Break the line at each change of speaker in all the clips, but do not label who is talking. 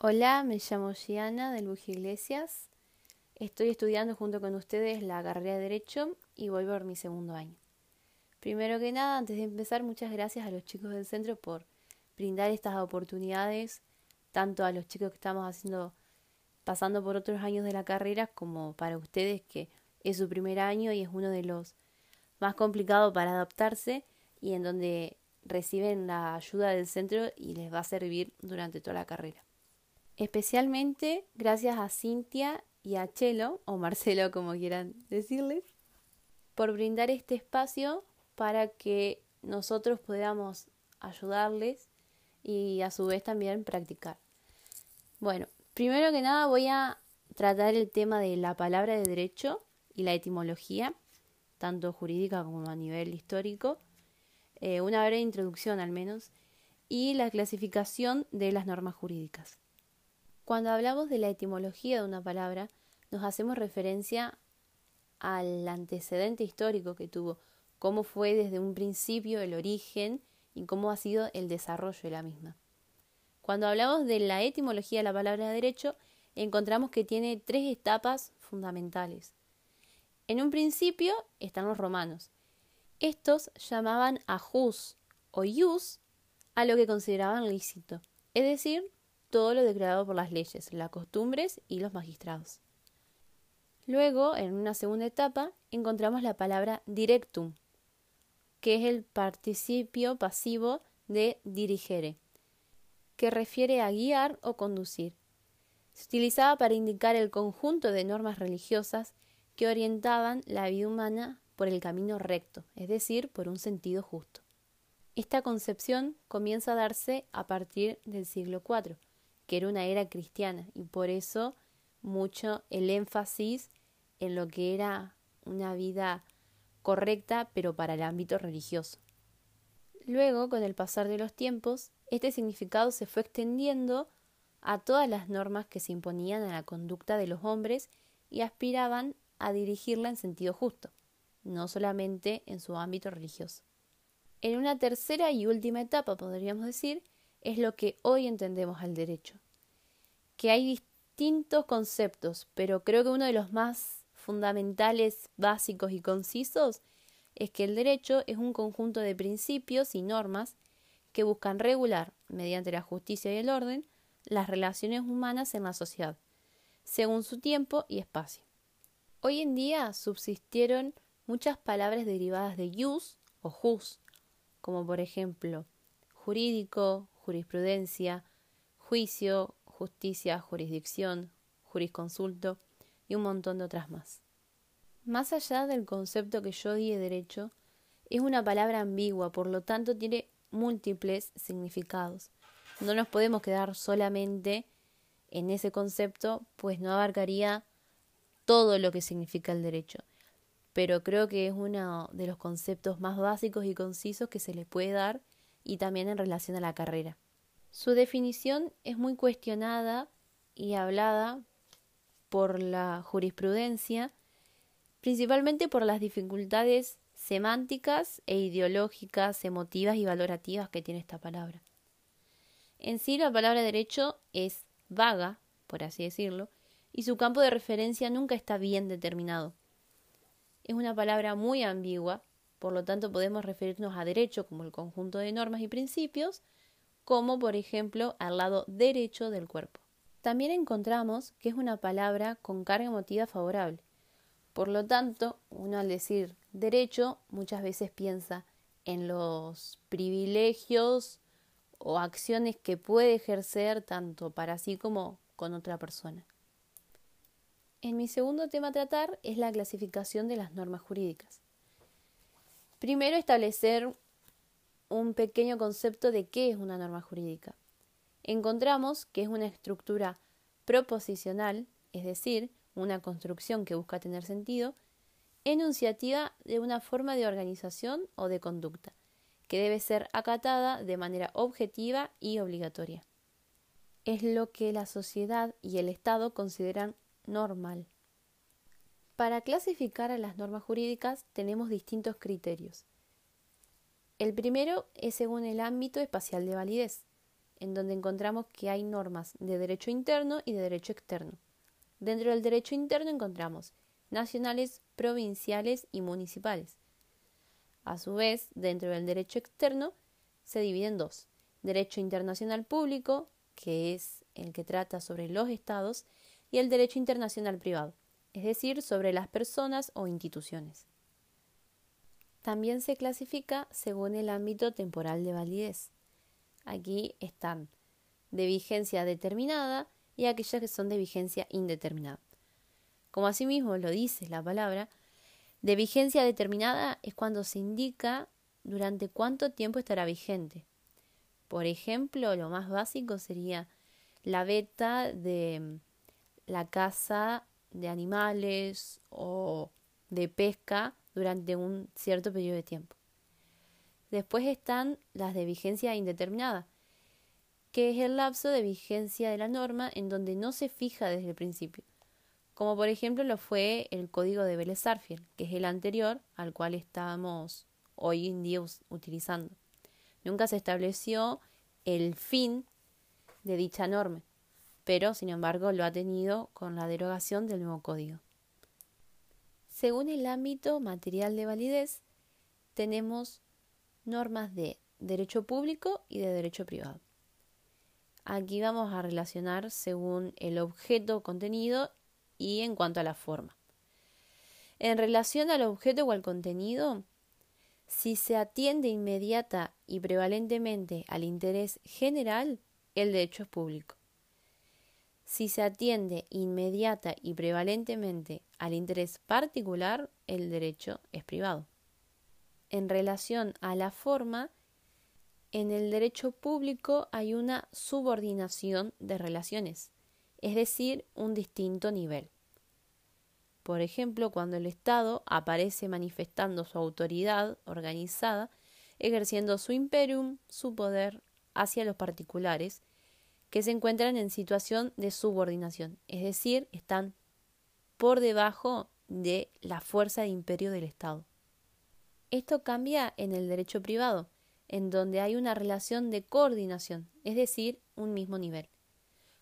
Hola, me llamo Giana del Buji Iglesias. Estoy estudiando junto con ustedes la carrera de Derecho y voy por mi segundo año. Primero que nada, antes de empezar, muchas gracias a los chicos del centro por brindar estas oportunidades, tanto a los chicos que estamos haciendo, pasando por otros años de la carrera, como para ustedes que es su primer año y es uno de los más complicados para adaptarse y en donde reciben la ayuda del centro y les va a servir durante toda la carrera especialmente gracias a Cintia y a Chelo, o Marcelo como quieran decirles, por brindar este espacio para que nosotros podamos ayudarles y a su vez también practicar. Bueno, primero que nada voy a tratar el tema de la palabra de derecho y la etimología, tanto jurídica como a nivel histórico, eh, una breve introducción al menos, y la clasificación de las normas jurídicas. Cuando hablamos de la etimología de una palabra, nos hacemos referencia al antecedente histórico que tuvo, cómo fue desde un principio el origen y cómo ha sido el desarrollo de la misma. Cuando hablamos de la etimología de la palabra derecho, encontramos que tiene tres etapas fundamentales. En un principio están los romanos. Estos llamaban a jus o ius a lo que consideraban lícito, es decir, todo lo declarado por las leyes, las costumbres y los magistrados. Luego, en una segunda etapa, encontramos la palabra directum, que es el participio pasivo de dirigere, que refiere a guiar o conducir. Se utilizaba para indicar el conjunto de normas religiosas que orientaban la vida humana por el camino recto, es decir, por un sentido justo. Esta concepción comienza a darse a partir del siglo IV, que era una era cristiana y por eso mucho el énfasis en lo que era una vida correcta pero para el ámbito religioso. Luego, con el pasar de los tiempos, este significado se fue extendiendo a todas las normas que se imponían a la conducta de los hombres y aspiraban a dirigirla en sentido justo, no solamente en su ámbito religioso. En una tercera y última etapa, podríamos decir, es lo que hoy entendemos al derecho, que hay distintos conceptos, pero creo que uno de los más fundamentales, básicos y concisos es que el derecho es un conjunto de principios y normas que buscan regular, mediante la justicia y el orden, las relaciones humanas en la sociedad, según su tiempo y espacio. Hoy en día subsistieron muchas palabras derivadas de jus o jus, como por ejemplo jurídico, jurisprudencia, juicio, justicia, jurisdicción, jurisconsulto y un montón de otras más. Más allá del concepto que yo di de derecho, es una palabra ambigua, por lo tanto tiene múltiples significados. No nos podemos quedar solamente en ese concepto, pues no abarcaría todo lo que significa el derecho. Pero creo que es uno de los conceptos más básicos y concisos que se le puede dar y también en relación a la carrera. Su definición es muy cuestionada y hablada por la jurisprudencia, principalmente por las dificultades semánticas e ideológicas, emotivas y valorativas que tiene esta palabra. En sí, la palabra derecho es vaga, por así decirlo, y su campo de referencia nunca está bien determinado. Es una palabra muy ambigua, por lo tanto podemos referirnos a derecho como el conjunto de normas y principios, como por ejemplo al lado derecho del cuerpo. También encontramos que es una palabra con carga emotiva favorable. Por lo tanto, uno al decir derecho muchas veces piensa en los privilegios o acciones que puede ejercer tanto para sí como con otra persona. En mi segundo tema a tratar es la clasificación de las normas jurídicas. Primero establecer un pequeño concepto de qué es una norma jurídica. Encontramos que es una estructura proposicional, es decir, una construcción que busca tener sentido, enunciativa de una forma de organización o de conducta, que debe ser acatada de manera objetiva y obligatoria. Es lo que la sociedad y el Estado consideran normal. Para clasificar a las normas jurídicas tenemos distintos criterios. El primero es según el ámbito espacial de validez, en donde encontramos que hay normas de derecho interno y de derecho externo. Dentro del derecho interno encontramos nacionales, provinciales y municipales. A su vez, dentro del derecho externo se divide en dos. Derecho internacional público, que es el que trata sobre los estados, y el derecho internacional privado, es decir, sobre las personas o instituciones. También se clasifica según el ámbito temporal de validez. Aquí están de vigencia determinada y aquellas que son de vigencia indeterminada. Como asimismo lo dice la palabra, de vigencia determinada es cuando se indica durante cuánto tiempo estará vigente. Por ejemplo, lo más básico sería la beta de la caza de animales o de pesca durante un cierto periodo de tiempo. Después están las de vigencia indeterminada, que es el lapso de vigencia de la norma en donde no se fija desde el principio, como por ejemplo lo fue el código de Vélez que es el anterior al cual estamos hoy en día utilizando. Nunca se estableció el fin de dicha norma, pero sin embargo lo ha tenido con la derogación del nuevo código. Según el ámbito material de validez, tenemos normas de derecho público y de derecho privado. Aquí vamos a relacionar según el objeto contenido y en cuanto a la forma. En relación al objeto o al contenido, si se atiende inmediata y prevalentemente al interés general, el derecho es público. Si se atiende inmediata y prevalentemente al interés particular, el derecho es privado. En relación a la forma, en el derecho público hay una subordinación de relaciones, es decir, un distinto nivel. Por ejemplo, cuando el Estado aparece manifestando su autoridad organizada, ejerciendo su imperium, su poder hacia los particulares, que se encuentran en situación de subordinación, es decir, están por debajo de la fuerza de imperio del Estado. Esto cambia en el derecho privado, en donde hay una relación de coordinación, es decir, un mismo nivel.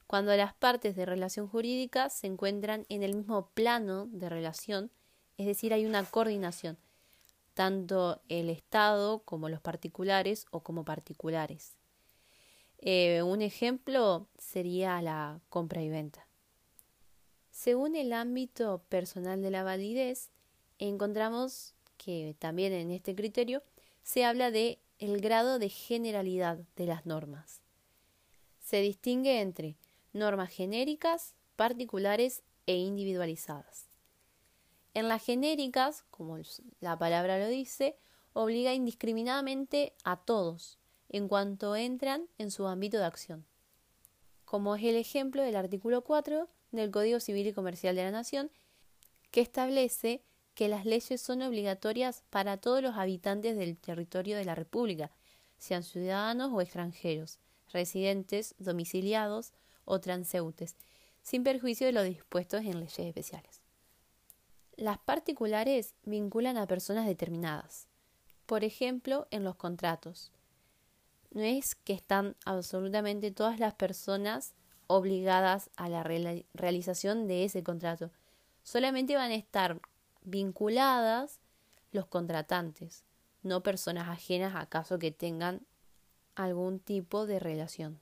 Cuando las partes de relación jurídica se encuentran en el mismo plano de relación, es decir, hay una coordinación, tanto el Estado como los particulares o como particulares. Eh, un ejemplo sería la compra y venta. Según el ámbito personal de la validez, encontramos que también en este criterio se habla de el grado de generalidad de las normas. Se distingue entre normas genéricas, particulares e individualizadas. En las genéricas, como la palabra lo dice, obliga indiscriminadamente a todos, en cuanto entran en su ámbito de acción. Como es el ejemplo del artículo 4 del Código Civil y Comercial de la Nación, que establece que las leyes son obligatorias para todos los habitantes del territorio de la República, sean ciudadanos o extranjeros, residentes, domiciliados o transeúntes, sin perjuicio de lo dispuestos en leyes especiales. Las particulares vinculan a personas determinadas, por ejemplo, en los contratos, no es que están absolutamente todas las personas obligadas a la realización de ese contrato. Solamente van a estar vinculadas los contratantes, no personas ajenas a caso que tengan algún tipo de relación.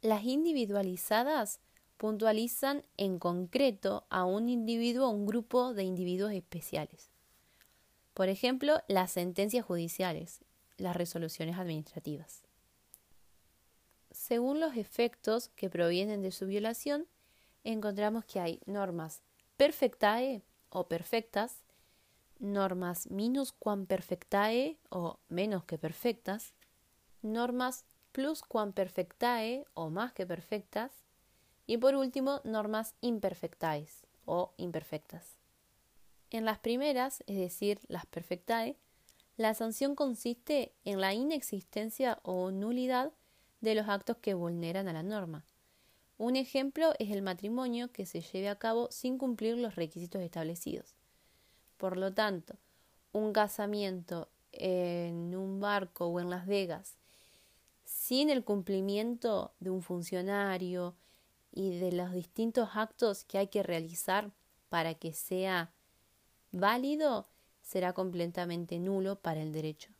Las individualizadas puntualizan en concreto a un individuo o un grupo de individuos especiales. Por ejemplo, las sentencias judiciales las resoluciones administrativas. Según los efectos que provienen de su violación, encontramos que hay normas perfectae o perfectas, normas minus quam perfectae o menos que perfectas, normas plus quam perfectae o más que perfectas, y por último, normas imperfectaes o imperfectas. En las primeras, es decir, las perfectae, la sanción consiste en la inexistencia o nulidad de los actos que vulneran a la norma. Un ejemplo es el matrimonio que se lleve a cabo sin cumplir los requisitos establecidos. Por lo tanto, un casamiento en un barco o en Las Vegas sin el cumplimiento de un funcionario y de los distintos actos que hay que realizar para que sea válido, será completamente nulo para el derecho.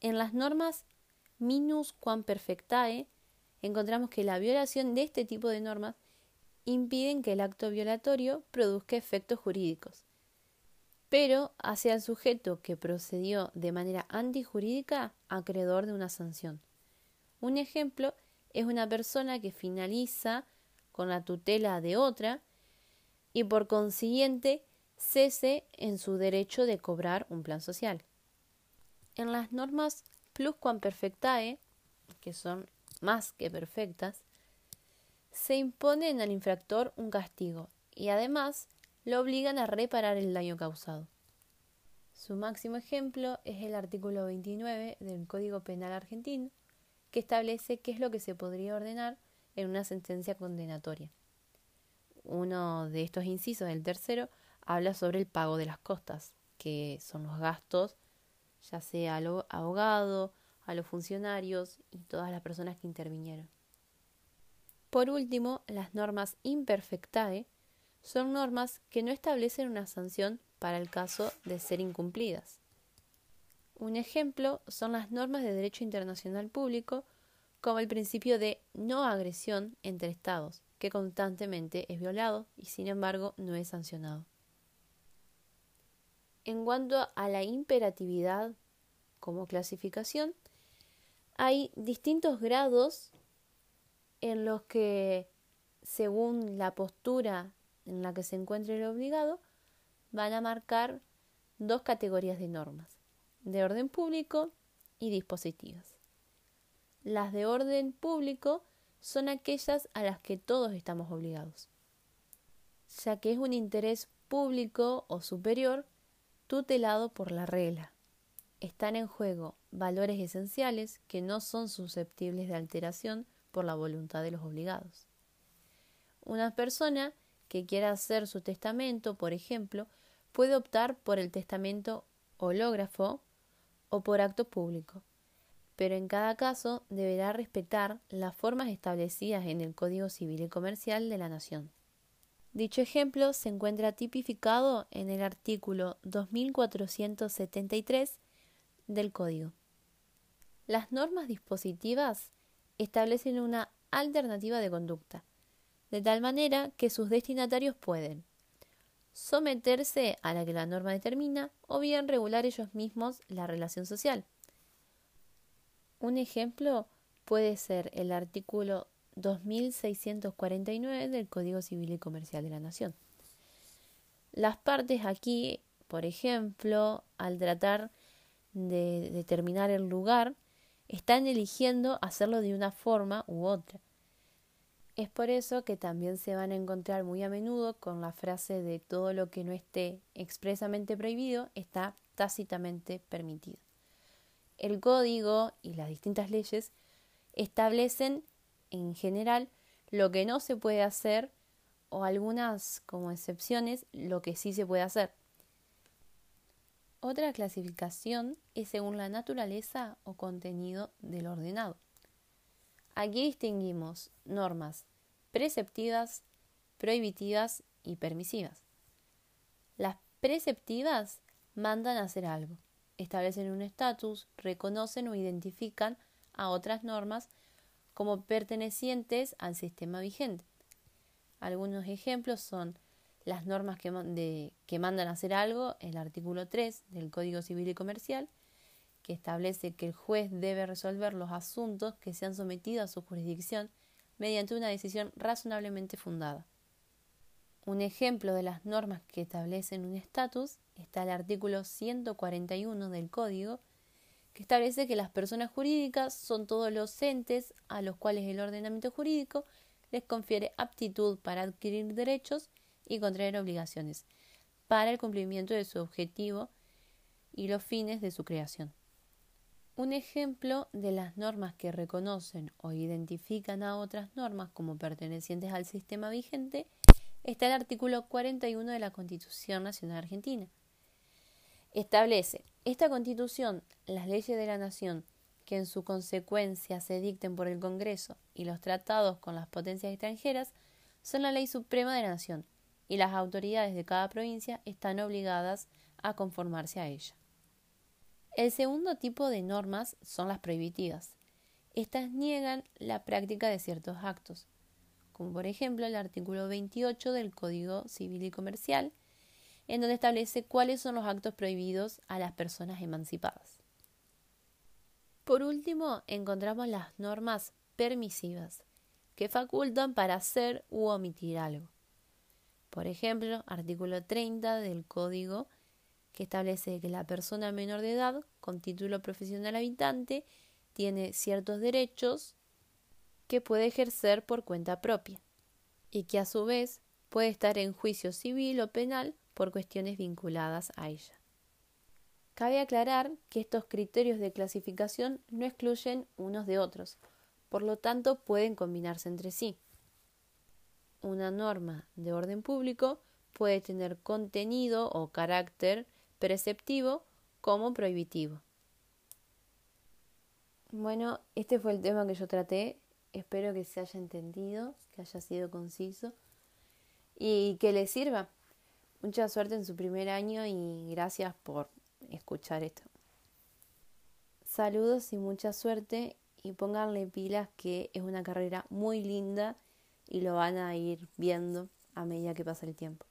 En las normas minus quam perfectae encontramos que la violación de este tipo de normas impiden que el acto violatorio produzca efectos jurídicos, pero hacia el sujeto que procedió de manera antijurídica acreedor de una sanción. Un ejemplo es una persona que finaliza con la tutela de otra y por consiguiente cese en su derecho de cobrar un plan social. En las normas perfectae, que son más que perfectas, se imponen al infractor un castigo y además lo obligan a reparar el daño causado. Su máximo ejemplo es el artículo 29 del Código Penal argentino, que establece qué es lo que se podría ordenar en una sentencia condenatoria. Uno de estos incisos, el tercero, habla sobre el pago de las costas, que son los gastos, ya sea al abogado, a los funcionarios y todas las personas que intervinieron. Por último, las normas imperfectae son normas que no establecen una sanción para el caso de ser incumplidas. Un ejemplo son las normas de derecho internacional público, como el principio de no agresión entre Estados, que constantemente es violado y sin embargo no es sancionado. En cuanto a la imperatividad como clasificación, hay distintos grados en los que, según la postura en la que se encuentre el obligado, van a marcar dos categorías de normas, de orden público y dispositivas. Las de orden público son aquellas a las que todos estamos obligados, ya que es un interés público o superior tutelado por la regla. Están en juego valores esenciales que no son susceptibles de alteración por la voluntad de los obligados. Una persona que quiera hacer su testamento, por ejemplo, puede optar por el testamento hológrafo o por acto público, pero en cada caso deberá respetar las formas establecidas en el Código Civil y Comercial de la Nación. Dicho ejemplo se encuentra tipificado en el artículo 2473 del Código. Las normas dispositivas establecen una alternativa de conducta, de tal manera que sus destinatarios pueden someterse a la que la norma determina o bien regular ellos mismos la relación social. Un ejemplo puede ser el artículo 2649 del Código Civil y Comercial de la Nación. Las partes aquí, por ejemplo, al tratar de determinar el lugar, están eligiendo hacerlo de una forma u otra. Es por eso que también se van a encontrar muy a menudo con la frase de todo lo que no esté expresamente prohibido está tácitamente permitido. El código y las distintas leyes establecen en general lo que no se puede hacer o algunas como excepciones lo que sí se puede hacer. Otra clasificación es según la naturaleza o contenido del ordenado. Aquí distinguimos normas preceptivas, prohibitivas y permisivas. Las preceptivas mandan a hacer algo, establecen un estatus, reconocen o identifican a otras normas como pertenecientes al sistema vigente. Algunos ejemplos son las normas que, mandan a hacer algo, el artículo 3 del Código Civil y Comercial, que establece que el juez debe resolver los asuntos que sean sometidos a su jurisdicción mediante una decisión razonablemente fundada. Un ejemplo de las normas que establecen un estatus está el artículo 141 del Código, que establece que las personas jurídicas son todos los entes a los cuales el ordenamiento jurídico les confiere aptitud para adquirir derechos y contraer obligaciones para el cumplimiento de su objetivo y los fines de su creación. Un ejemplo de las normas que reconocen o identifican a otras normas como pertenecientes al sistema vigente está el artículo 41 de la Constitución Nacional Argentina. Establece esta Constitución, las leyes de la Nación que en su consecuencia se dicten por el Congreso y los tratados con las potencias extranjeras son la ley suprema de la nación y las autoridades de cada provincia están obligadas a conformarse a ella. El segundo tipo de normas son las prohibitivas. Estas niegan la práctica de ciertos actos, como por ejemplo el artículo 28 del Código Civil y Comercial, en donde establece cuáles son los actos prohibidos a las personas emancipadas. Por último, encontramos las normas permisivas, que facultan para hacer u omitir algo. Por ejemplo, artículo 30 del Código, que establece que la persona menor de edad, con título profesional habitante, tiene ciertos derechos que puede ejercer por cuenta propia y que a su vez puede estar en juicio civil o penal por cuestiones vinculadas a ella. Cabe aclarar que estos criterios de clasificación no excluyen unos de otros, por lo tanto pueden combinarse entre sí. Una norma de orden público puede tener contenido o carácter preceptivo como prohibitivo. Bueno, este fue el tema que yo traté. Espero que se haya entendido, que haya sido conciso y que le sirva. Mucha suerte en su primer año y gracias por escuchar esto. Saludos y mucha suerte y pónganle pilas que es una carrera muy linda y lo van a ir viendo a medida que pasa el tiempo.